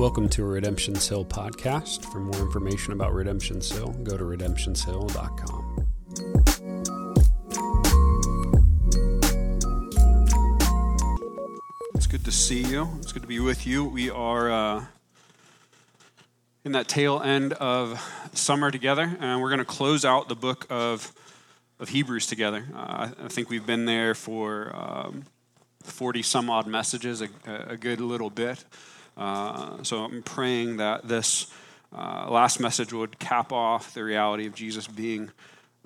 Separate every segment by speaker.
Speaker 1: Welcome to a Redemption's Hill podcast. For more information about Redemption's Hill, go to redemptionshill.com.
Speaker 2: It's good to see you. It's good to be with you. We are uh, in that tail end of summer together, and we're going to close out the book of, of Hebrews together. Uh, I think we've been there for um, 40 some odd messages, a, a good little bit. Uh, so I'm praying that this uh, last message would cap off the reality of Jesus being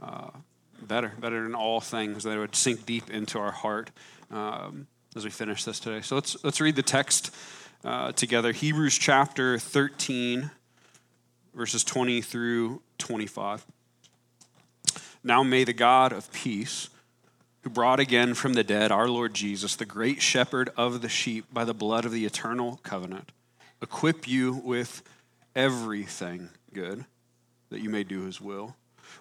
Speaker 2: uh, better, better in all things, that it would sink deep into our heart um, as we finish this today. So let's, let's read the text uh, together Hebrews chapter 13, verses 20 through 25. Now may the God of peace, who brought again from the dead our Lord Jesus, the great shepherd of the sheep, by the blood of the eternal covenant, equip you with everything good that you may do his will,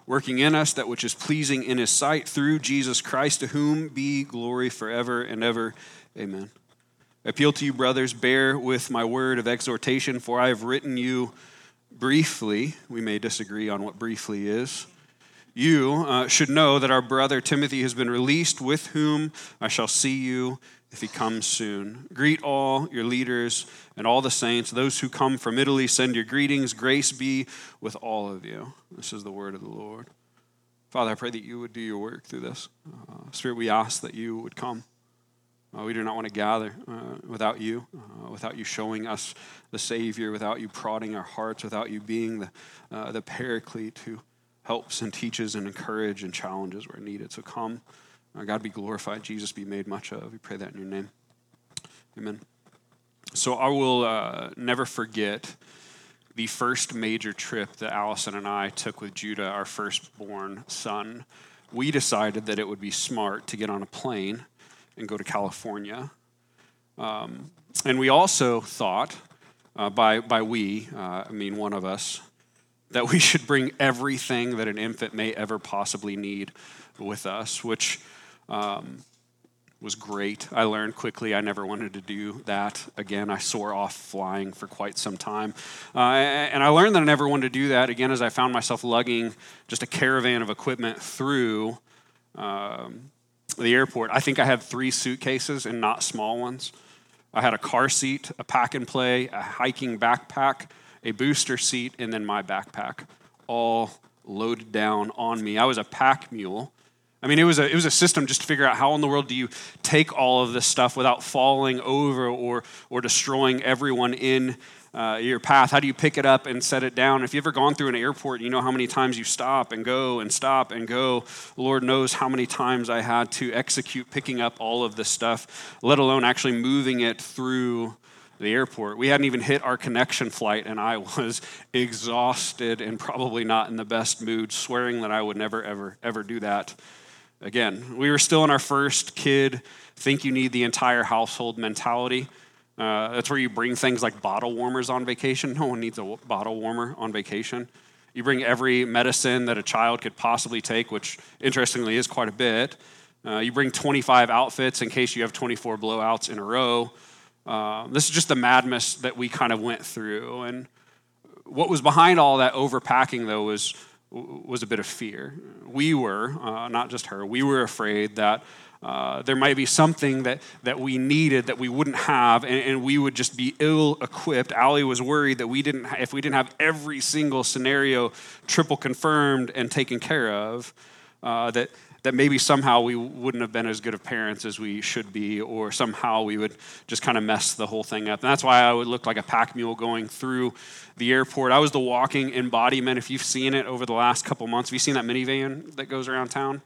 Speaker 2: working in us that which is pleasing in his sight through Jesus Christ, to whom be glory forever and ever. Amen. I appeal to you, brothers, bear with my word of exhortation, for I have written you briefly. We may disagree on what briefly is you uh, should know that our brother Timothy has been released, with whom I shall see you if he comes soon. Greet all your leaders and all the saints. Those who come from Italy send your greetings. Grace be with all of you. This is the word of the Lord. Father, I pray that you would do your work through this. Uh, Spirit, we ask that you would come. Uh, we do not want to gather uh, without you, uh, without you showing us the Savior, without you prodding our hearts, without you being the, uh, the paraclete who helps and teaches and encourages and challenges where needed. So come. Uh, God be glorified. Jesus be made much of. We pray that in your name. Amen. So I will uh, never forget the first major trip that Allison and I took with Judah, our firstborn son. We decided that it would be smart to get on a plane and go to California. Um, and we also thought, uh, by, by we, uh, I mean one of us, that we should bring everything that an infant may ever possibly need with us, which um, was great. I learned quickly I never wanted to do that again. I swore off flying for quite some time. Uh, and I learned that I never wanted to do that again as I found myself lugging just a caravan of equipment through um, the airport. I think I had three suitcases and not small ones. I had a car seat, a pack and play, a hiking backpack, a booster seat, and then my backpack, all loaded down on me. I was a pack mule. I mean, it was a, it was a system just to figure out how in the world do you take all of this stuff without falling over or, or destroying everyone in uh, your path. How do you pick it up and set it down? If you've ever gone through an airport, you know how many times you stop and go and stop and go. Lord knows how many times I had to execute picking up all of this stuff, let alone actually moving it through the airport. We hadn't even hit our connection flight, and I was exhausted and probably not in the best mood, swearing that I would never, ever, ever do that again. We were still in our first kid, think you need the entire household mentality. Uh, that's where you bring things like bottle warmers on vacation. No one needs a bottle warmer on vacation. You bring every medicine that a child could possibly take, which interestingly is quite a bit. Uh, you bring 25 outfits in case you have 24 blowouts in a row. Uh, this is just the madness that we kind of went through. And what was behind all that overpacking, though, was, was a bit of fear. We were, uh, not just her, we were afraid that uh, there might be something that, that we needed that we wouldn't have, and, and we would just be ill equipped. Allie was worried that we didn't, if we didn't have every single scenario triple confirmed and taken care of, uh, that that maybe somehow we wouldn't have been as good of parents as we should be, or somehow we would just kind of mess the whole thing up. And that's why I would look like a pack mule going through the airport. I was the walking embodiment. If you've seen it over the last couple months, have you seen that minivan that goes around town?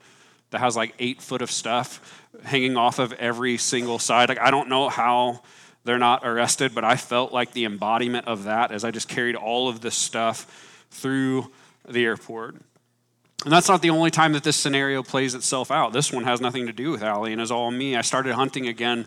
Speaker 2: That has like eight foot of stuff hanging off of every single side. Like I don't know how they're not arrested, but I felt like the embodiment of that as I just carried all of this stuff through the airport. And that's not the only time that this scenario plays itself out. This one has nothing to do with Allie and is all me. I started hunting again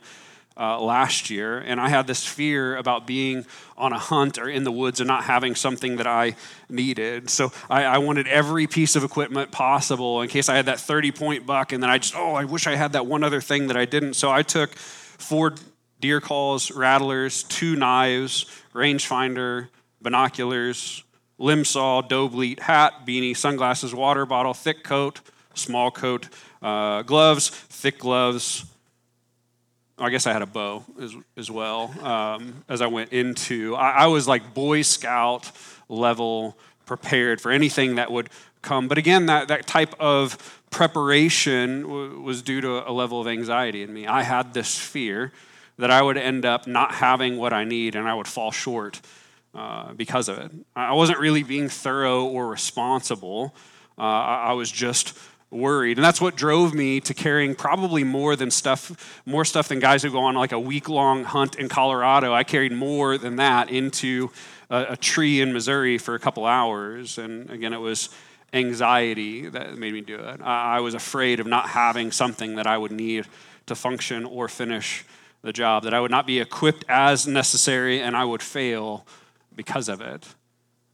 Speaker 2: uh, last year, and I had this fear about being on a hunt or in the woods and not having something that I needed. So I, I wanted every piece of equipment possible in case I had that 30 point buck, and then I just, oh, I wish I had that one other thing that I didn't. So I took four deer calls, rattlers, two knives, rangefinder, binoculars, limb saw, doe hat, beanie, sunglasses, water bottle, thick coat, small coat, uh, gloves, thick gloves. I guess I had a bow as, as well um, as I went into. I, I was like Boy Scout level prepared for anything that would come. But again, that, that type of preparation w- was due to a level of anxiety in me. I had this fear that I would end up not having what I need and I would fall short uh, because of it. I wasn't really being thorough or responsible. Uh, I, was just worried and that's what drove me to carrying probably more than stuff more stuff than guys who go on like a week long hunt in colorado i carried more than that into a, a, tree in missouri for a couple hours and again it was anxiety that made me do it I, I was afraid of not having something that i would need to function or finish the job that i would not be equipped as necessary and i would fail because of it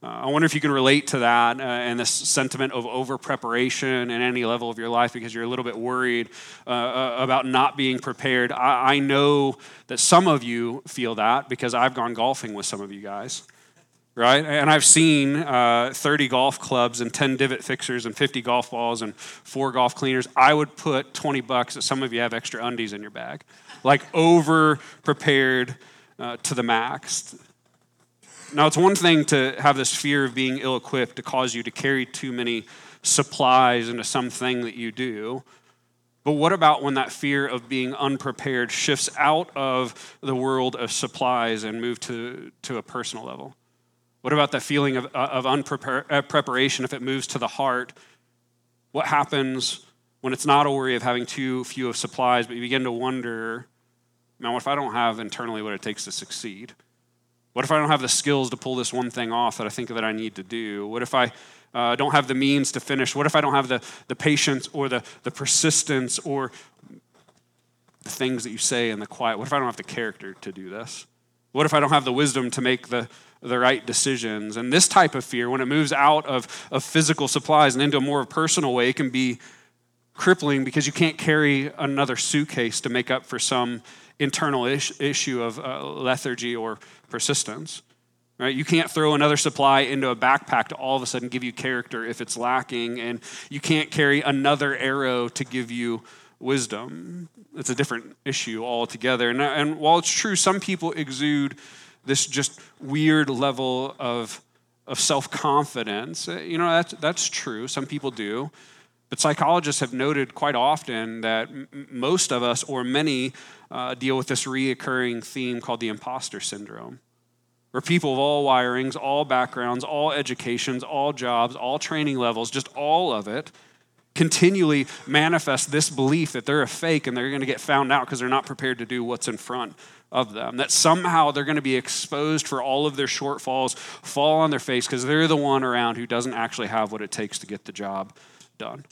Speaker 2: uh, I wonder if you can relate to that uh, and this sentiment of over preparation in any level of your life because you're a little bit worried uh, uh, about not being prepared. I, I, know that some of you feel that because I've gone golfing with some of you guys, right? And I've seen uh, 30 golf clubs and 10 divot fixers and 50 golf balls and four golf cleaners. I would put 20 bucks that some of you have extra undies in your bag, like over prepared uh, to the max. Now, it's one thing to have this fear of being ill equipped to cause you to carry too many supplies into something that you do. But what about when that fear of being unprepared shifts out of the world of supplies and move to, to a personal level? What about that feeling of, of unpreparation uh, if it moves to the heart? What happens when it's not a worry of having too few of supplies, but you begin to wonder, man, what if I don't have internally what it takes to succeed? What if I don't have the skills to pull this one thing off that I think that I need to do? What if I uh, don't have the means to finish? What if I don't have the, the patience or the, the persistence or the things that you say in the quiet? What if I don't have the character to do this? What if I don't have the wisdom to make the, the right decisions? And this type of fear, when it moves out of, of physical supplies and into a more personal way, can be crippling because you can't carry another suitcase to make up for some internal ish, issue of uh, lethargy or persistence. Right? You can't throw another supply into a backpack to all of a sudden give you character if it's lacking, and you can't carry another arrow to give you wisdom. It's a different issue altogether. And, and while it's true, some people exude this just weird level of, of self confidence. You know, that's, that's true. Some people do. But psychologists have noted quite often that m- most of us, or many, uh, deal with this reoccurring theme called the imposter syndrome, where people of all wirings, all backgrounds, all educations, all jobs, all training levels, just all of it, continually manifest this belief that they're a fake and they're going to get found out because they're not prepared to do what's in front of them. That somehow they're going to be exposed for all of their shortfalls, fall on their face because they're the one around who doesn't actually have what it takes to get the job done.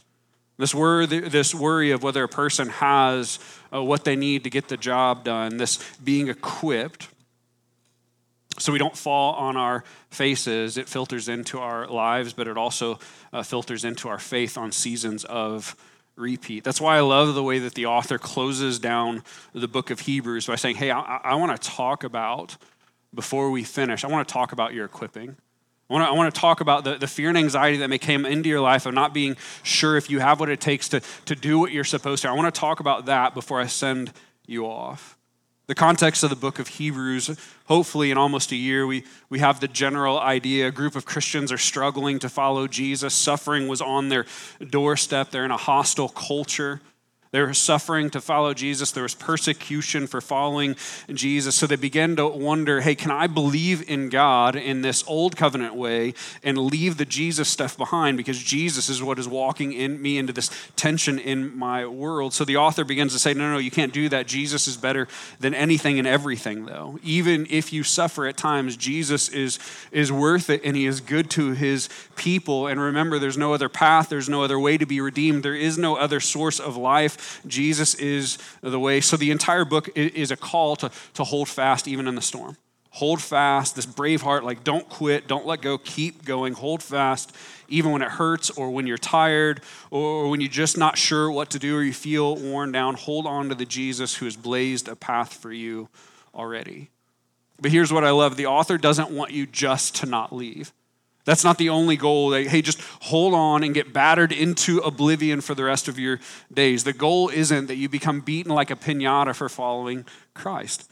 Speaker 2: This worry, this worry of whether a person has uh, what they need to get the job done, this being equipped, so we don't fall on our faces. It filters into our lives, but it also uh, filters into our faith on seasons of repeat. That's why I love the way that the author closes down the book of Hebrews by saying, Hey, I, I want to talk about, before we finish, I want to talk about your equipping. I want, to, I talk about the, the fear and anxiety that may come into your life of not being sure if you have what it takes to, to do what you're supposed to. I want to talk about that before I send you off. The context of the book of Hebrews, hopefully in almost a year, we, we have the general idea. A group of Christians are struggling to follow Jesus. Suffering was on their doorstep. They're in a hostile culture. There was suffering to follow Jesus. There was persecution for following Jesus. So they began to wonder hey, can I believe in God in this old covenant way and leave the Jesus stuff behind because Jesus is what is walking in me into this tension in my world? So the author begins to say, no, no, you can't do that. Jesus is better than anything and everything, though. Even if you suffer at times, Jesus is, is worth it and he is good to his people. And remember, there's no other path, there's no other way to be redeemed, there is no other source of life Jesus is the way. So the entire book is a call to, to hold fast even in the storm. hold fast, this brave heart, like don't quit, don't let go, keep going, hold fast, even when it hurts or when you're tired or when you're just not sure what to do or you feel worn down. Hold on to the Jesus who has blazed a path for you already. But here's what I love the author doesn't want you just to not leave. That's not the only goal. hey, just hold on and get battered into oblivion for the rest of your days. The goal isn't that you become beaten like a pinata for following Christ.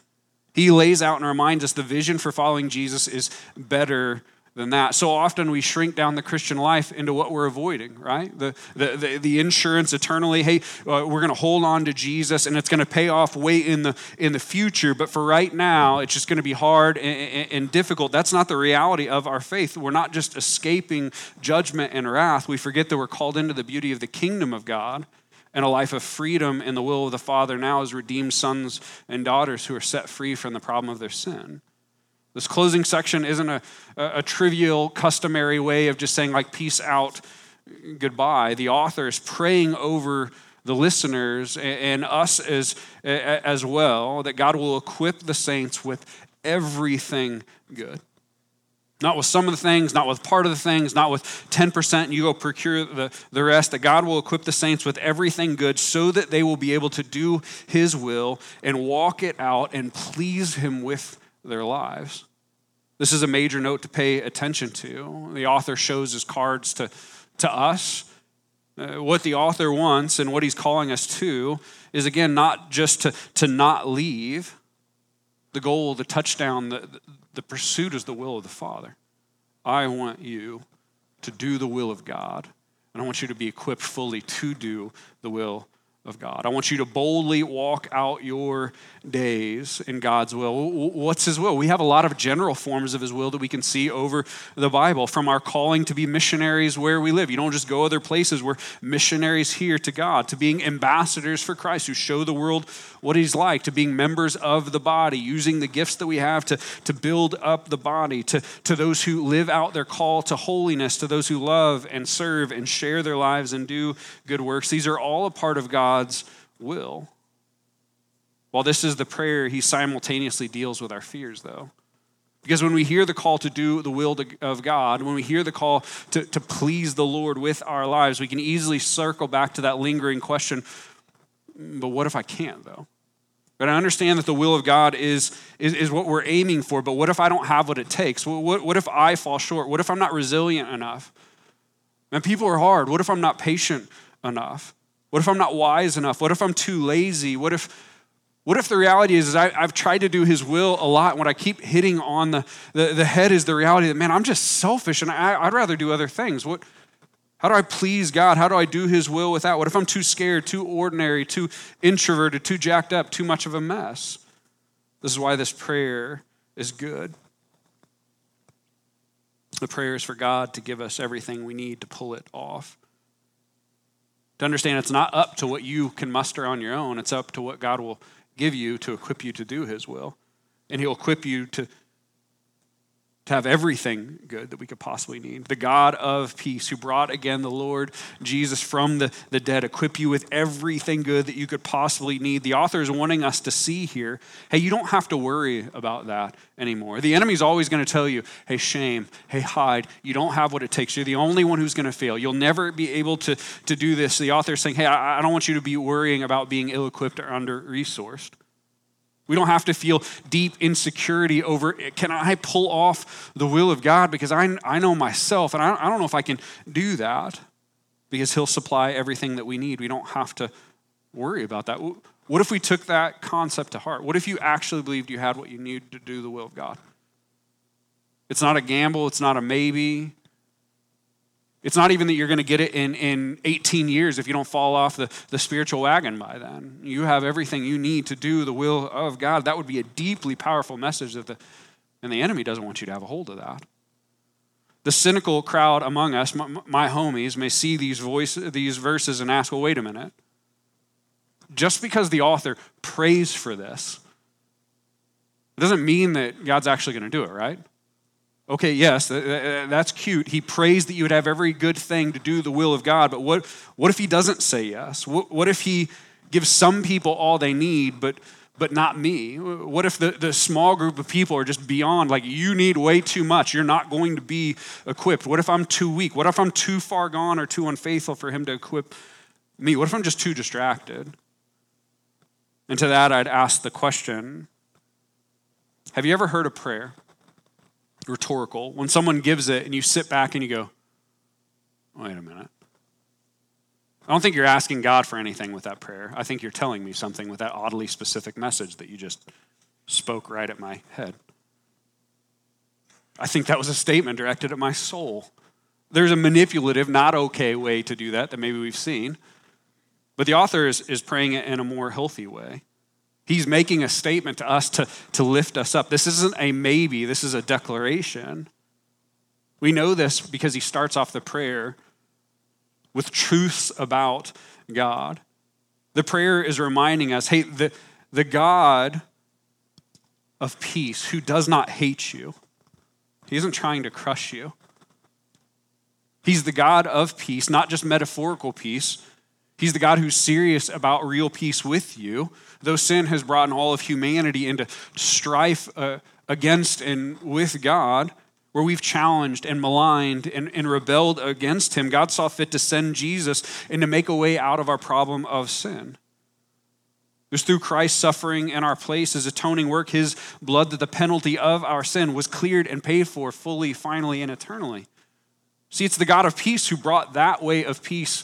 Speaker 2: He lays out and reminds us the vision for following Jesus is better than that. So often we shrink down the Christian life into what we're avoiding, right? The, the, the, the insurance eternally, hey, uh, we're going to hold on to Jesus and it's going to pay off way in the, in the future, but for right now, it's just going to be hard and, and, and difficult. That's not the reality of our faith. We're not just escaping judgment and wrath. We forget that we're called into the beauty of the kingdom of God and a life of freedom in the will of the Father now as redeemed sons and daughters who are set free from the problem of their sin. This closing section isn't a, a, trivial, customary way of just saying, like, peace out, goodbye. The author is praying over the listeners and, and us as, as well that God will equip the saints with everything good. Not with some of the things, not with part of the things, not with 10%, and you go procure the, the rest. That God will equip the saints with everything good so that they will be able to do His will and walk it out and please Him with their lives. This is a major note to pay attention to. The author shows his cards to, to us. Uh, what the author wants and what he's calling us to is, again, not just to, to not leave. The goal, the touchdown, the, the pursuit is the will of the Father. I want you to do the will of God, and I want you to be equipped fully to do the will of God. I want you to boldly walk out your days in God's will. What's His will? We have a lot of general forms of His will that we can see over the Bible, from our calling to be missionaries where we live. You don't just go other places, we're missionaries here to God, to being ambassadors for Christ who show the world what He's like, to being members of the body, using the gifts that we have to, to build up the body, to, to those who live out their call to holiness, to those who love and serve and share their lives and do good works. These are all a part of God God's will. While this is the prayer, he simultaneously deals with our fears, though. Because when we hear the call to do the will of God, when we hear the call to, to please the Lord with our lives, we can easily circle back to that lingering question but what if I can't, though? But I understand that the will of God is, is, is what we're aiming for, but what if I don't have what it takes? What, what, what if I fall short? What if I'm not resilient enough? And people are hard. What if I'm not patient enough? What if I'm not wise enough? What if I'm too lazy? What if, what if the reality is, is I, have tried to do his will a lot, and what I keep hitting on the, the, the head is the reality that, man, I'm just selfish and I, I'd rather do other things. What, how do I please God? How do I do his will without? What if I'm too scared, too ordinary, too introverted, too jacked up, too much of a mess? This is why this prayer is good. The prayer is for God to give us everything we need to pull it off. To understand it's not up to what you can muster on your own, it's up to what God will give you to equip you to do His will. And He'll equip you to to have everything good that we could possibly need. The God of peace, who brought again the Lord Jesus from the, the dead, equip you with everything good that you could possibly need. The author is wanting us to see here hey, you don't have to worry about that anymore. The enemy's always going to tell you, hey, shame, hey, hide. You don't have what it takes. You're the only one who's going to fail. You'll never be able to, to do this. The author is saying, hey, I, I don't want you to be worrying about being ill equipped or under resourced. We don't have to feel deep insecurity over can I pull off the will of God because I, I know myself and I, I don't know if I can do that because He'll supply everything that we need. We don't have to worry about that. What if we took that concept to heart? What if you actually believed you had what you need to do the will of God? It's not a gamble, it's not a maybe, it's not even that you're going to get it in, in 18 years if you don't fall off the, the spiritual wagon by then. You have everything you need to do the will of God. That would be a deeply powerful message that the, and the enemy doesn't want you to have a hold of that. The cynical crowd among us, my, my homies, may see these, voice, these verses and ask, well, wait a minute. Just because the author prays for this, it doesn't mean that God's actually going to do it, right? Okay, yes, that's cute. He prays that you would have every good thing to do the will of God, but what, what if he doesn't say yes? What, what if he gives some people all they need, but, but not me? What if the, the small group of people are just beyond, like, you need way too much? You're not going to be equipped. What if I'm too weak? What if I'm too far gone or too unfaithful for him to equip me? What if I'm just too distracted? And to that, I'd ask the question Have you ever heard a prayer? Rhetorical. When someone gives it and you sit back and you go, Wait a minute. I don't think you're asking God for anything with that prayer. I think you're telling me something with that oddly specific message that you just spoke right at my head. I think that was a statement directed at my soul. There's a manipulative, not okay way to do that that maybe we've seen. But the author is, is praying it in a more healthy way. He's making a statement to us to, to lift us up. This isn't a maybe, this is a declaration. We know this because he starts off the prayer with truths about God. The prayer is reminding us hey, the, the God of peace who does not hate you, he isn't trying to crush you. He's the God of peace, not just metaphorical peace. He's the God who's serious about real peace with you. Though sin has brought all of humanity into strife uh, against and with God, where we've challenged and maligned and, and rebelled against him, God saw fit to send Jesus and to make a way out of our problem of sin. It was through Christ's suffering in our place, his atoning work, his blood, that the penalty of our sin was cleared and paid for fully, finally, and eternally. See, it's the God of peace who brought that way of peace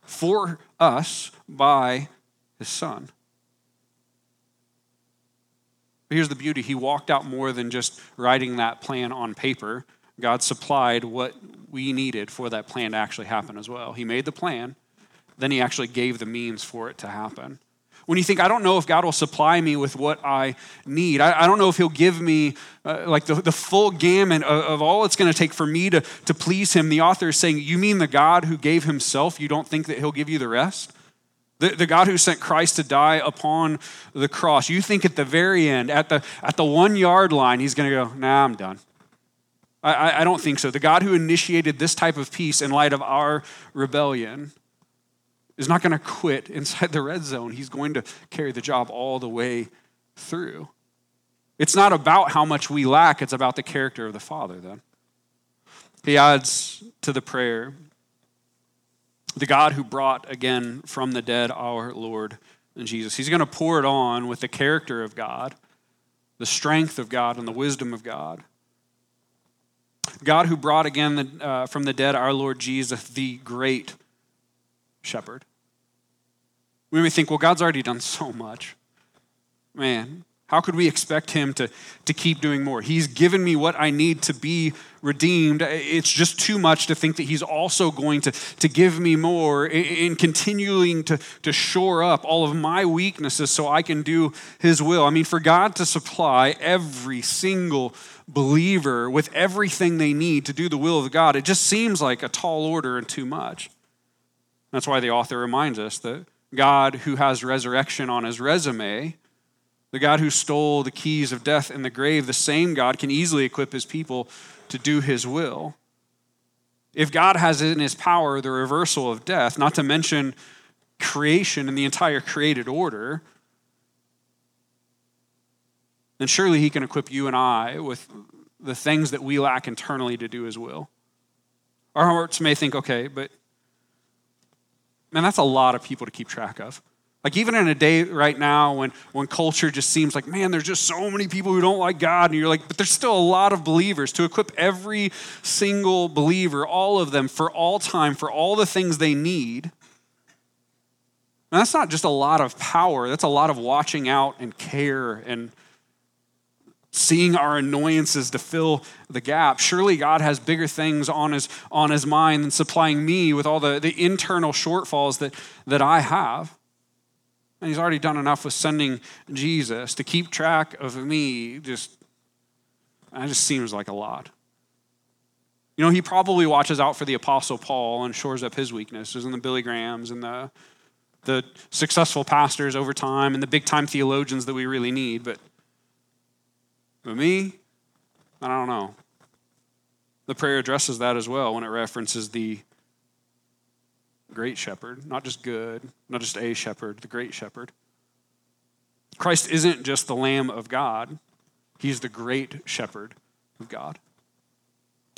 Speaker 2: for us by his Son. But here's the beauty He walked out more than just writing that plan on paper. God supplied what we needed for that plan to actually happen as well. He made the plan, then He actually gave the means for it to happen. When you think, I don't know if God will supply me with what I need, I, I don't know if He'll give me uh, like the, the full gamut of, of all it's going to take for me to, to please Him, the author is saying, You mean the God who gave Himself, you don't think that He'll give you the rest? The, the God who sent Christ to die upon the cross. You think at the very end, at the, at the one yard line, he's going to go, nah, I'm done. I, I don't think so. The God who initiated this type of peace in light of our rebellion is not going to quit inside the red zone. He's going to carry the job all the way through. It's not about how much we lack, it's about the character of the Father, then. He adds to the prayer the God who brought again from the dead our Lord and Jesus. He's going to pour it on with the character of God, the strength of God, and the wisdom of God. God who brought again the, uh, from the dead our Lord Jesus, the great shepherd. We may think, well, God's already done so much. Man, how could we expect him to, to keep doing more? He's given me what I need to be redeemed. It's just too much to think that he's also going to, to give me more in continuing to, to shore up all of my weaknesses so I can do his will. I mean, for God to supply every single believer with everything they need to do the will of God, it just seems like a tall order and too much. That's why the author reminds us that God, who has resurrection on his resume, the God who stole the keys of death and the grave, the same God can easily equip his people to do his will. If God has in his power the reversal of death, not to mention creation and the entire created order, then surely he can equip you and I with the things that we lack internally to do his will. Our hearts may think, okay, but man, that's a lot of people to keep track of. Like even in a day right now when, when culture just seems like, man, there's just so many people who don't like God, and you're like, but there's still a lot of believers to equip every single believer, all of them, for all time, for all the things they need. And that's not just a lot of power, that's a lot of watching out and care and seeing our annoyances to fill the gap. Surely God has bigger things on his, on his mind than supplying me with all the, the internal shortfalls that, that I have. And he's already done enough with sending Jesus to keep track of me. Just, that just seems like a lot. You know, he probably watches out for the Apostle Paul and shores up his weaknesses and the Billy Grahams and the, the successful pastors over time and the big time theologians that we really need. But, but me, I don't know. The prayer addresses that as well when it references the great shepherd, not just good, not just a shepherd, the great shepherd. Christ isn't just the Lamb of God, He's the great shepherd of God.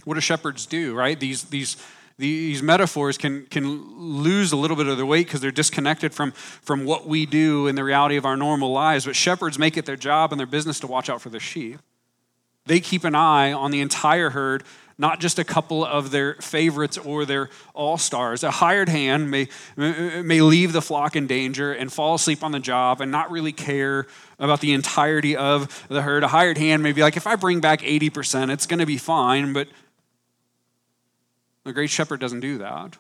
Speaker 2: What do shepherds do, right? These, these, these metaphors can, can lose a little bit of their weight because they're disconnected from, from what we do in the reality of our normal lives. But shepherds make it their job and their business to watch out for their sheep. They keep an eye on the entire herd, not just a couple of their favorites or their all stars. A hired hand may, may leave the flock in danger and fall asleep on the job and not really care about the entirety of the herd. A hired hand may be like, if I bring back 80%, it's going to be fine. But the great shepherd doesn't do that.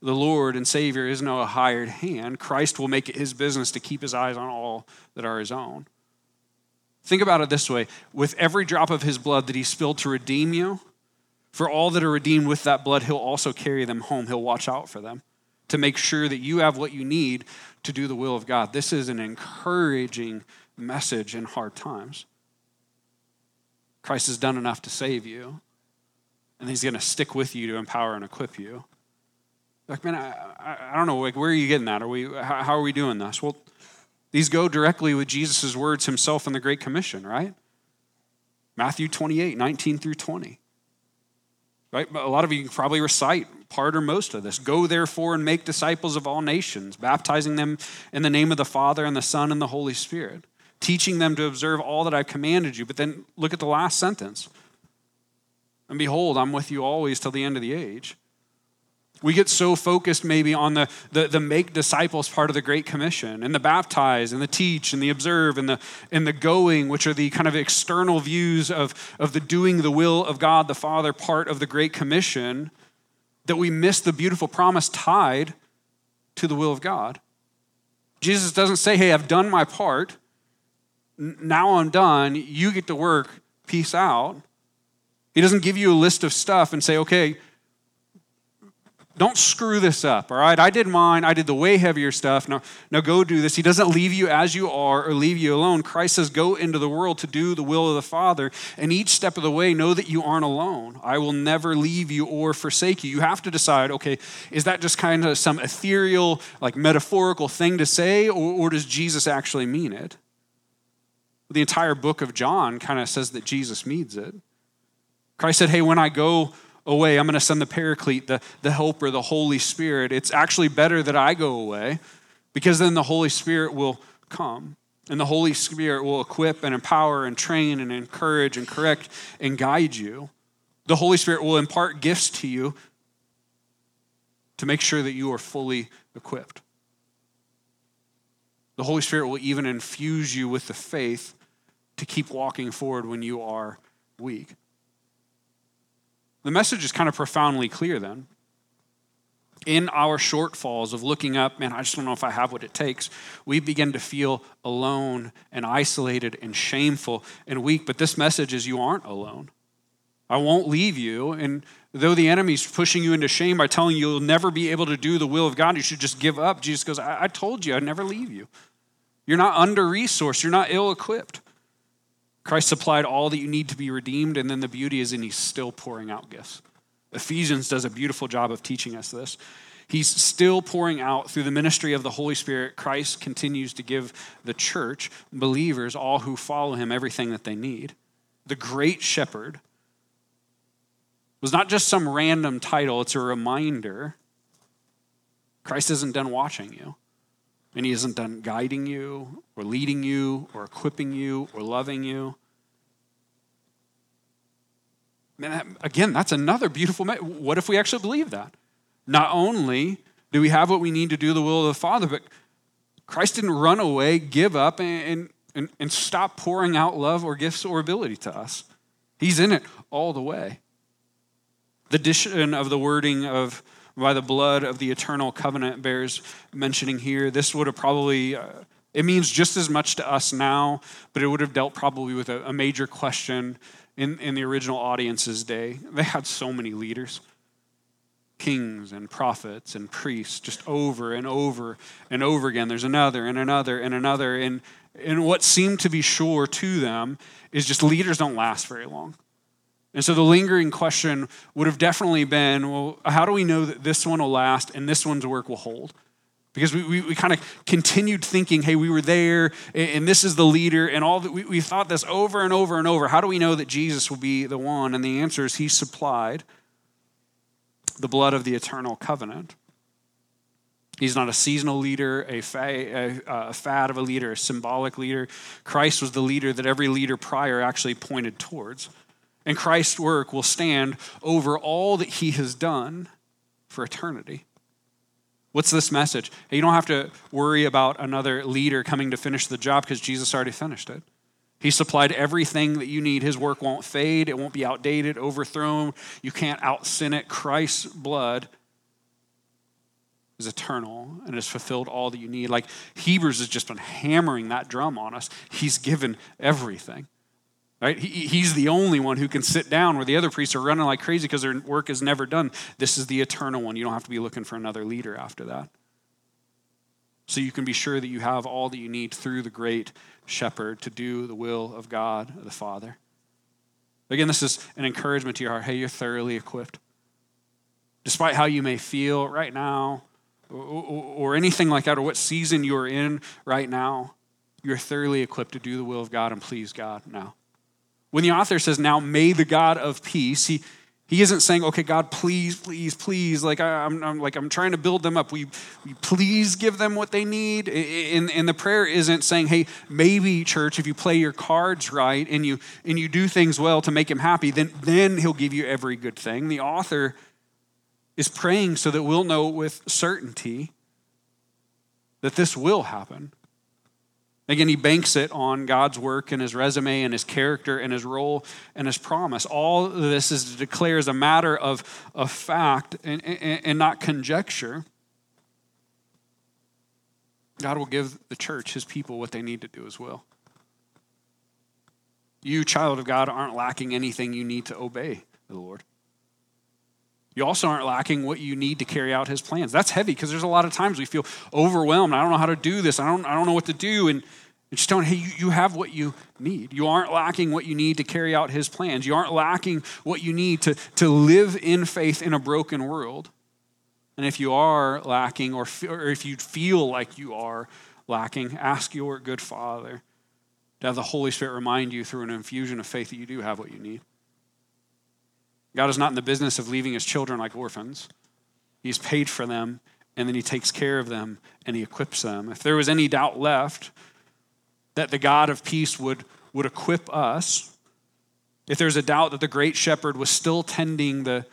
Speaker 2: The Lord and Savior is no hired hand. Christ will make it his business to keep his eyes on all that are his own. Think about it this way with every drop of his blood that he spilled to redeem you, for all that are redeemed with that blood, he'll also carry them home. He'll watch out for them to make sure that you have what you need to do the will of God. This is an encouraging message in hard times. Christ has done enough to save you, and he's going to stick with you to empower and equip you. Like, man, I, I, don't know, like, where are you getting that? Are we, how, how are we doing this? Well, these go directly with Jesus' words himself in the Great Commission, right? Matthew 28, 19 through 20. Right? A lot of you can probably recite part or most of this. Go therefore and make disciples of all nations, baptizing them in the name of the Father and the Son and the Holy Spirit, teaching them to observe all that I've commanded you. But then look at the last sentence. And behold, I'm with you always till the end of the age. We get so focused maybe on the, the, the, make disciples part of the Great Commission and the baptize and the teach and the observe and the, and the going, which are the kind of external views of, of the doing the will of God the Father part of the Great Commission, that we miss the beautiful promise tied to the will of God. Jesus doesn't say, hey, I've done my part. Now I'm done. You get to work. Peace out. He doesn't give you a list of stuff and say, okay, don't screw this up, all right? I did mine. I did the way heavier stuff. Now, now go do this. He doesn't leave you as you are or leave you alone. Christ says, go into the world to do the will of the Father. And each step of the way, know that you aren't alone. I will never leave you or forsake you. You have to decide, okay, is that just kind of some ethereal, like metaphorical thing to say, or, or does Jesus actually mean it? The entire book of John kind of says that Jesus means it. Christ said, hey, when I go, away. I'm going to send the paraclete, the, the helper, the Holy Spirit. It's actually better that I go away because then the Holy Spirit will come. And the Holy Spirit will equip and empower and train and encourage and correct and guide you. The Holy Spirit will impart gifts to you to make sure that you are fully equipped. The Holy Spirit will even infuse you with the faith to keep walking forward when you are weak. The message is kind of profoundly clear then. In our shortfalls of looking up, man, I just don't know if I have what it takes, we begin to feel alone and isolated and shameful and weak. But this message is you aren't alone. I won't leave you. And though the enemy's pushing you into shame by telling you you'll never be able to do the will of God, you should just give up. Jesus goes, I, I told you I'd never leave you. You're not under resourced, you're not ill equipped. Christ supplied all that you need to be redeemed, and then the beauty is in He's still pouring out gifts. Ephesians does a beautiful job of teaching us this. He's still pouring out through the ministry of the Holy Spirit. Christ continues to give the church, believers, all who follow him, everything that they need. The Great Shepherd was not just some random title, it's a reminder Christ isn't done watching you. And He isn't done guiding you or leading you or equipping you or loving you. Man, again, that's another beautiful. Me- what if we actually believe that? Not only do we have what we need to do the will of the Father, but Christ didn't run away, give up, and, and, and stop pouring out love or gifts or ability to us. He's in it all the way. The addition of the wording of by the blood of the eternal covenant bears mentioning here. This would have probably, uh, it means just as much to us now, but it would have dealt probably with a, a major question in, in the original audience's day. They had so many leaders kings and prophets and priests just over and over and over again. There's another and another and another. And, and what seemed to be sure to them is just leaders don't last very long. And so the lingering question would have definitely been well, how do we know that this one will last and this one's work will hold? Because we, we, we kind of continued thinking, hey, we were there and, and this is the leader, and all that we, we thought this over and over and over. How do we know that Jesus will be the one? And the answer is he supplied the blood of the eternal covenant. He's not a seasonal leader, a, fa- a, a, fad of a leader, a symbolic leader. Christ was the leader that every leader prior actually pointed towards. And Christ's work will stand over all that he has done for eternity. What's this message? You don't have to worry about another leader coming to finish the job because Jesus already finished it. He supplied everything that you need. His work won't fade, it won't be outdated, overthrown. You can't out sin it. Christ's blood is eternal and has fulfilled all that you need. Like Hebrews has just been hammering that drum on us. He's given everything. Right? He, he's the only one who can sit down where the other priests are running like crazy because their work is never done. This is the eternal one. You don't have to be looking for another leader after that. So you can be sure that you have all that you need through the great shepherd to do the will of God the Father. Again, this is an encouragement to your heart. Hey, you're thoroughly equipped. Despite how you may feel right now, or, or, or anything like that, or what season you're in right now, you're thoroughly equipped to do the will of God and please God now. When the author says, Now may the God of peace, he, he isn't saying, okay, God, please, please, please, like I, am I'm like I'm trying to build them up. We, we please give them what they need. And, and the prayer isn't saying, hey, maybe church, if you play your cards right and you and you do things well to make him happy, then then he'll give you every good thing. The author is praying so that we'll know with certainty that this will happen. Again, he banks it on God's work and his resume and his character and his role and his promise. All this is to declare as a matter of, of fact and, and, and not conjecture. God will give the church, his people, what they need to do as well. You, child of God, aren't lacking anything you need to obey the Lord. You also aren't lacking what you need to carry out his plans. That's heavy because there's a lot of times we feel overwhelmed. I don't know how to do this. I don't, I don't know what to do. And just telling, hey, you, you have what you need. You aren't lacking what you need to carry out his plans. You aren't lacking what you need to, to live in faith in a broken world. And if you are lacking, or, or if you feel like you are lacking, ask your good Father to have the Holy Spirit remind you through an infusion of faith that you do have what you need. God is not in the business of leaving his children like orphans. He's paid for them, and then he takes care of them and he equips them. If there was any doubt left that the God of peace would, would equip us, if there's a doubt that the great shepherd was still tending the,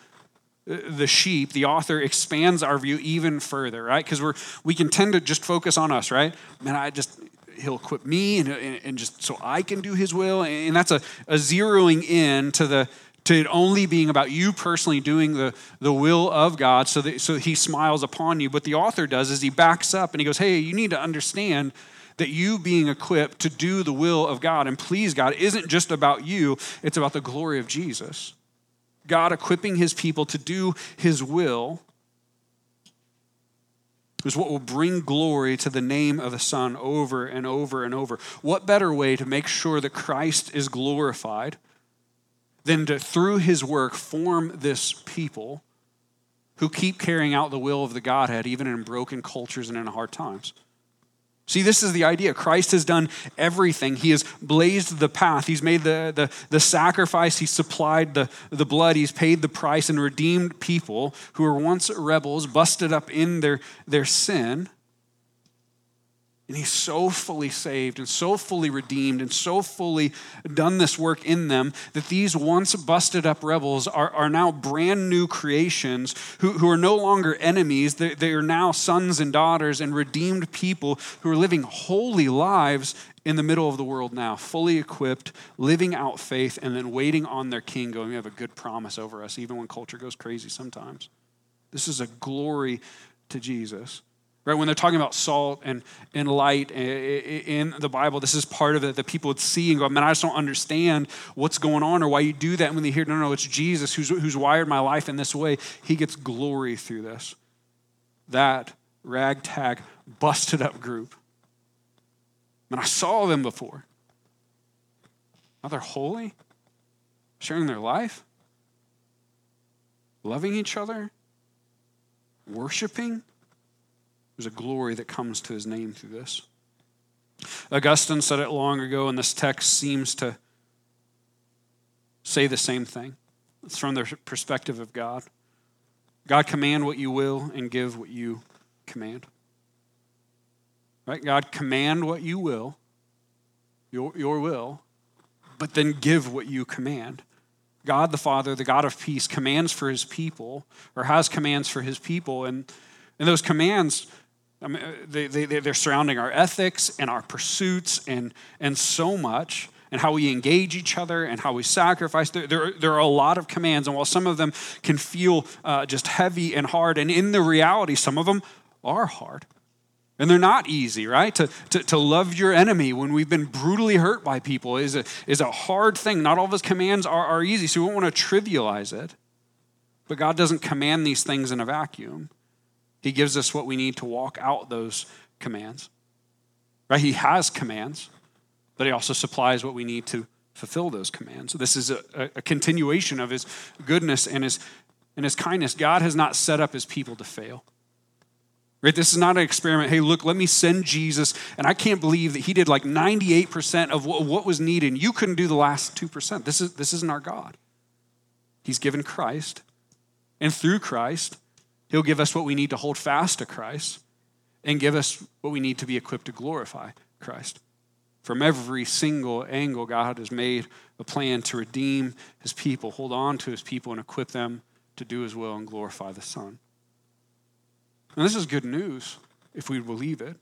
Speaker 2: the sheep, the author expands our view even further, right? Because we're we can tend to just focus on us, right? Man, I just he'll equip me and, and, just so I can do his will. And that's a, a zeroing in to the to it only being about you personally doing the, the will of God so that so he smiles upon you. But the author does is he backs up and he goes, Hey, you need to understand that you being equipped to do the will of God and please God isn't just about you, it's about the glory of Jesus. God equipping his people to do his will is what will bring glory to the name of the Son over and over and over. What better way to make sure that Christ is glorified than to, through his work, form this people who keep carrying out the will of the Godhead, even in broken cultures and in hard times? See, this is the idea. Christ has done everything. He has blazed the path. He's made the, the, the sacrifice. He's supplied the, the blood. He's paid the price and redeemed people who were once rebels, busted up in their, their sin. And he's so fully saved and so fully redeemed and so fully done this work in them that these once busted up rebels are, are now brand new creations who, who are no longer enemies. They, they are now sons and daughters and redeemed people who are living holy lives in the middle of the world now, fully equipped, living out faith, and then waiting on their king, going, We have a good promise over us, even when culture goes crazy sometimes. This is a glory to Jesus. Right, when they're talking about salt and, and light eh, eh, eh, in the Bible, this is part of it that people would see and go, man, I just don't understand what's going on or why you do that. And when they hear, no, no, it's Jesus who's, who's wired my life in this way, he gets glory through this. That ragtag, busted up group. And I saw them before. Now they're holy, sharing their life, loving each other, worshiping There's a glory that comes to his name through this. Augustine said it long ago, and this text seems to say the same thing. It's from the perspective of God. God, command what you will and give what you command. Right? God, command what you will, your, your will, but then give what you command. God the Father, the God of peace, commands for his people, or has commands for his people, and, and those commands, I mean, they, they, they're surrounding our ethics and our pursuits and, and so much and how we engage each other and how we sacrifice. There, there, there are a lot of commands, and while some of them can feel uh, just heavy and hard, and in the reality, some of them are hard. And they're not easy, right? To, to, to love your enemy when we've been brutally hurt by people is a, is a hard thing. Not all of his commands are, are easy, so we don't want to trivialize it. But God doesn't command these things in a vacuum. He gives us what we need to walk out those commands. Right? He has commands but he also supplies what we need to fulfill those commands. So this is a, a, continuation of his goodness and his, and his kindness. God has not set up his people to fail. Right? This is not an experiment. Hey, look, let me send Jesus. And I can't believe that he did like 98% of what, what was needed. You couldn't do the last 2%. This, is, this isn't our God. He's given Christ. And through Christ, he'll give us what we need to hold fast to Christ and give us what we need to be equipped to glorify Christ. From every single angle, God has made a plan to redeem his people, hold on to his people, and equip them to do his will and glorify the Son. And this is good news if we believe it.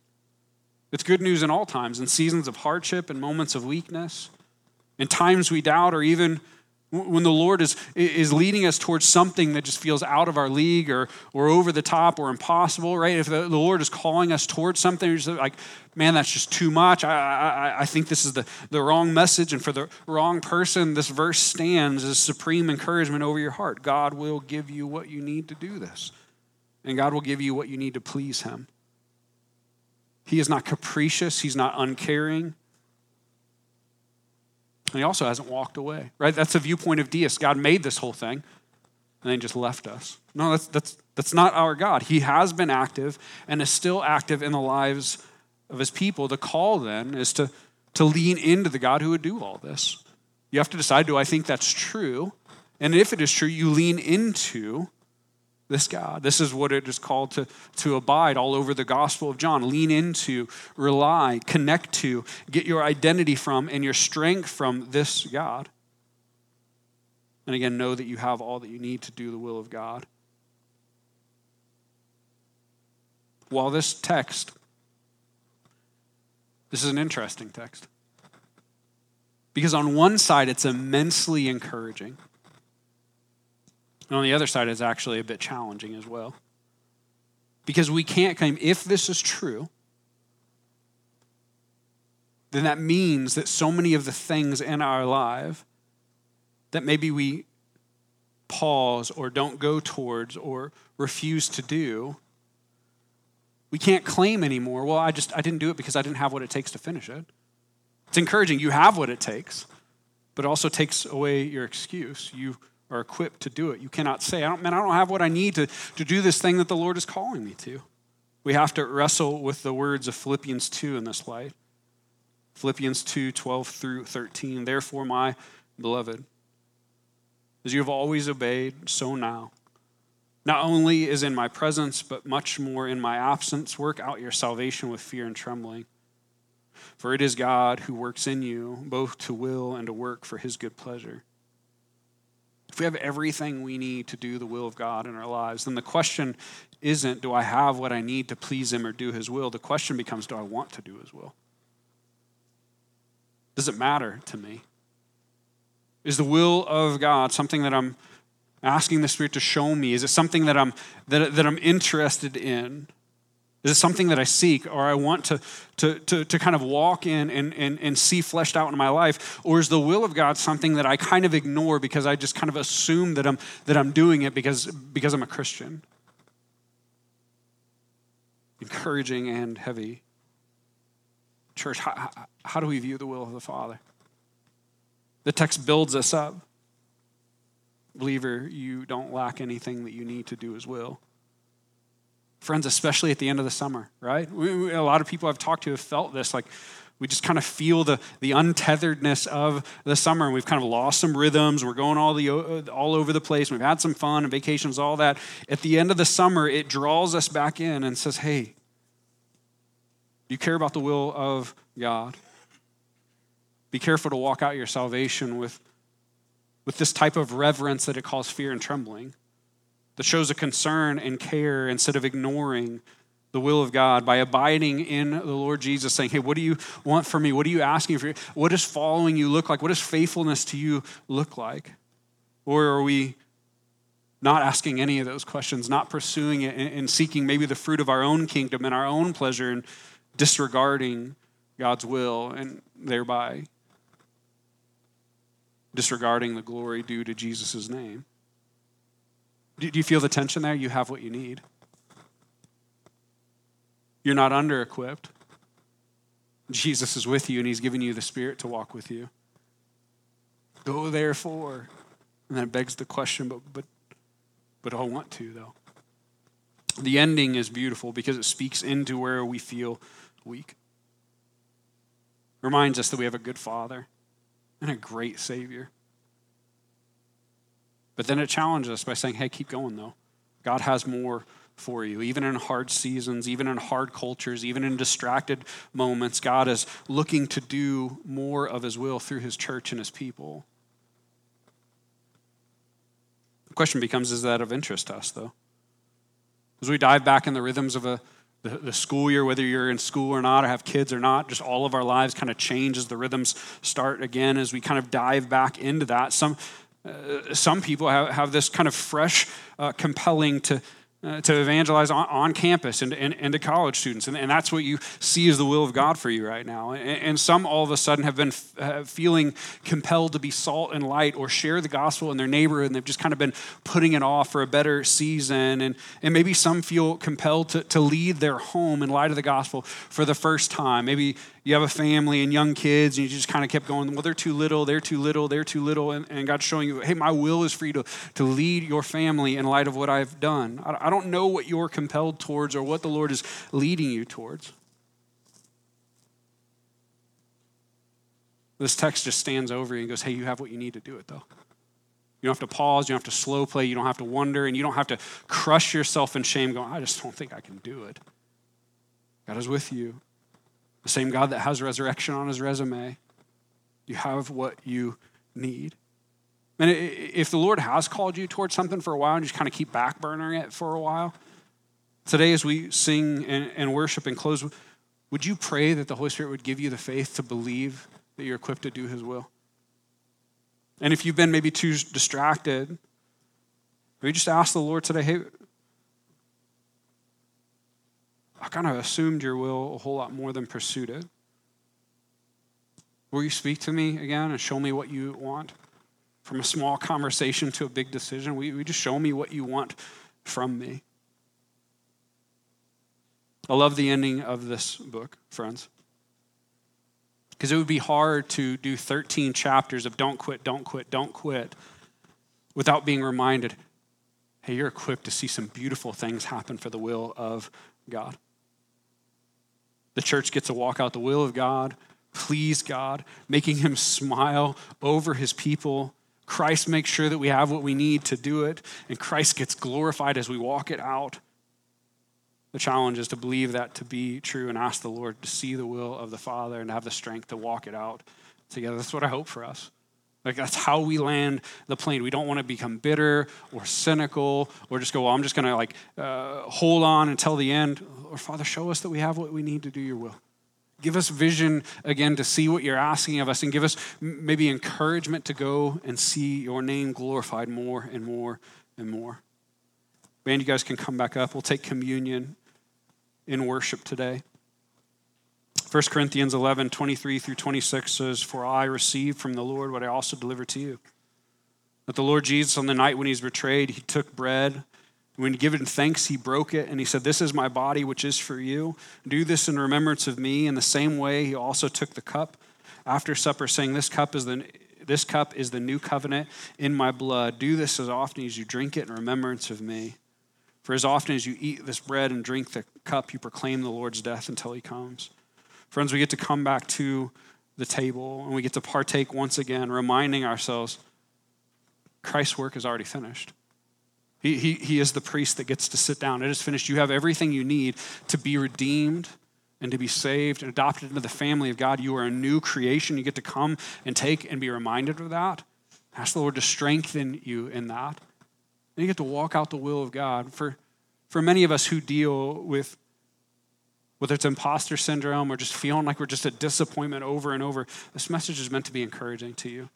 Speaker 2: It's good news in all times, in seasons of hardship and moments of weakness, in times we doubt, or even when the Lord is, is leading us towards something that just feels out of our league or, or over the top or impossible, right? If the, the Lord is calling us towards something, you're just like, man, that's just too much. I, I, I think this is the, the wrong message. And for the wrong person, this verse stands as supreme encouragement over your heart. God will give you what you need to do this, and God will give you what you need to please Him. He is not capricious, He's not uncaring. And he also hasn't walked away, right? That's a viewpoint of deists. God made this whole thing and then just left us. No, that's, that's, that's not our God. He has been active and is still active in the lives of his people. The call then is to, to lean into the God who would do all this. You have to decide do I think that's true? And if it is true, you lean into this God. This is what it is called to, to abide all over the Gospel of John. Lean into, rely, connect to, get your identity from and your strength from this God. And again, know that you have all that you need to do the will of God. While this text, this is an interesting text. Because on one side, it's immensely encouraging. And on the other side, it's actually a bit challenging as well. Because we can't claim, if this is true, then that means that so many of the things in our life that maybe we pause or don't go towards or refuse to do, we can't claim anymore, well, I just I didn't do it because I didn't have what it takes to finish it. It's encouraging. You have what it takes, but it also takes away your excuse. You are equipped to do it. You cannot say, I don't, man, I don't have what I need to, to do this thing that the Lord is calling me to. We have to wrestle with the words of Philippians 2 in this light. Philippians 2 12 through 13. Therefore, my beloved, as you have always obeyed, so now. Not only is in my presence, but much more in my absence, work out your salvation with fear and trembling. For it is God who works in you, both to will and to work for his good pleasure. If we have everything we need to do the will of God in our lives, then the question isn't, do I have what I need to please Him or do His will? The question becomes, do I want to do His will? Does it matter to me? Is the will of God something that I'm asking the Spirit to show me? Is it something that I'm, that, that I'm interested in? Is it something that I seek or I want to, to, to, to kind of walk in and, and, and see fleshed out in my life? Or is the will of God something that I kind of ignore because I just kind of assume that I'm, that I'm doing it because, because I'm a Christian? Encouraging and heavy. Church, how, how do we view the will of the Father? The text builds us up. Believer, you don't lack anything that you need to do His will. Friends, especially at the end of the summer, right? We, we, a lot of people I've talked to have felt this like we just kind of feel the, the untetheredness of the summer and we've kind of lost some rhythms we're going all, the, uh, all over the place we've had some fun and vacations all that. At the end of the summer it draws us back in and says hey you care about the will of god. Be careful to walk out your salvation with, with this type of reverence that it calls fear and trembling that shows a concern and care instead of ignoring the will of God by abiding in the Lord Jesus, saying, Hey, what do you want from me? What are you asking for? What does following you look like? What does faithfulness to you look like? Or are we not asking any of those questions, not pursuing it and seeking maybe the fruit of our own kingdom and our own pleasure and disregarding God's will and thereby disregarding the glory due to Jesus' name? Do you feel the tension there? You have what you need. You're not under equipped. Jesus is with you and he's given you the Spirit to walk with you. Go therefore. And that begs the question, but but but I want to though. The ending is beautiful because it speaks into where we feel weak. Reminds us that we have a good father and a great savior. But then it challenges us by saying, hey, keep going though. God has more for you. Even in hard seasons, even in hard cultures, even in distracted moments, God is looking to do more of His will through His church and His people. The question becomes is that of interest to us, though? As we dive back in the rhythms of a, the, school year, whether you're in school or not, or have kids or not, just all of our lives kind of change as the rhythms start again, as we kind of dive back into that. Some, uh, some people have, have this kind of fresh, uh, compelling to uh, to evangelize on, on campus and, and, and, to college students. And, and, that's what you see as the will of God for you right now. And, and some all of a sudden have been f- uh, feeling compelled to be salt and light or share the gospel in their neighborhood, and they've just kind of been putting it off for a better season. And, and maybe some feel compelled to, to lead their home in light of the gospel for the first time. Maybe you have a family and young kids, and you just kind of kept going, well, they're too little, they're too little, they're too little. And, and God's showing you, hey, my will is for you to, to lead your family in light of what I've done. I, I don't know what you're compelled towards or what the Lord is leading you towards. This text just stands over you and goes, hey, you have what you need to do it, though. You don't have to pause, you don't have to slow play, you don't have to wonder, and you don't have to crush yourself in shame going, I just don't think I can do it. God is with you. The same God that has resurrection on his resume. You have what you need. And if the Lord has called you towards something for a while and you just kind of keep backburnering it for a while, today as we sing and, worship and close, would you pray that the Holy Spirit would give you the faith to believe that you're equipped to do his will? And if you've been maybe too distracted, we just ask the Lord today, hey, I kind of assumed your will a whole lot more than pursued it. Will you speak to me again and show me what you want? From a small conversation to a big decision, will you just show me what you want from me? I love the ending of this book, friends. Because it would be hard to do 13 chapters of don't quit, don't quit, don't quit without being reminded hey, you're equipped to see some beautiful things happen for the will of God. The church gets to walk out the will of God, please God, making him smile over his people. Christ makes sure that we have what we need to do it, and Christ gets glorified as we walk it out. The challenge is to believe that to be true and ask the Lord to see the will of the Father and have the strength to walk it out together. That's what I hope for us. Like that's how we land the plane. We don't want to become bitter or cynical or just go, well, I'm just going to like uh, hold on until the end. Or Father, show us that we have what we need to do your will. Give us vision again to see what you're asking of us and give us maybe encouragement to go and see your name glorified more and more and more. Man, you guys can come back up. We'll take communion in worship today. 1 Corinthians 11, 23 through 26 says, For I received from the Lord what I also delivered to you. That the Lord Jesus, on the night when he's betrayed, he took bread. When he given thanks, he broke it, and he said, This is my body, which is for you. Do this in remembrance of me. In the same way, he also took the cup after supper, saying, This cup is the this cup is the new covenant in my blood. Do this as often as you drink it in remembrance of me. For as often as you eat this bread and drink the cup, you proclaim the Lord's death until he comes. Friends, we get to come back to the table and we get to partake once again, reminding ourselves Christ's work is already finished. He, he, he is the priest that gets to sit down. It is finished. You have everything you need to be redeemed and to be saved and adopted into the family of God. You are a new creation. You get to come and take and be reminded of that. Ask the Lord to strengthen you in that. And you get to walk out the will of God. For, for many of us who deal with whether it's imposter syndrome or just feeling like we're just a disappointment over and over, this message is meant to be encouraging to you.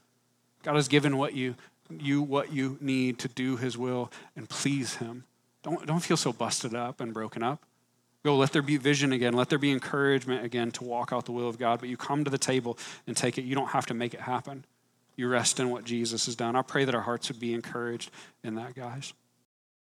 Speaker 2: God has given what you, you what you need to do his will and please him. Don't, don't feel so busted up and broken up. Go, let there be vision again. Let there be encouragement again to walk out the will of God. But you come to the table and take it. You don't have to make it happen. You rest in what Jesus has done. I pray that our hearts would be encouraged in that, guys.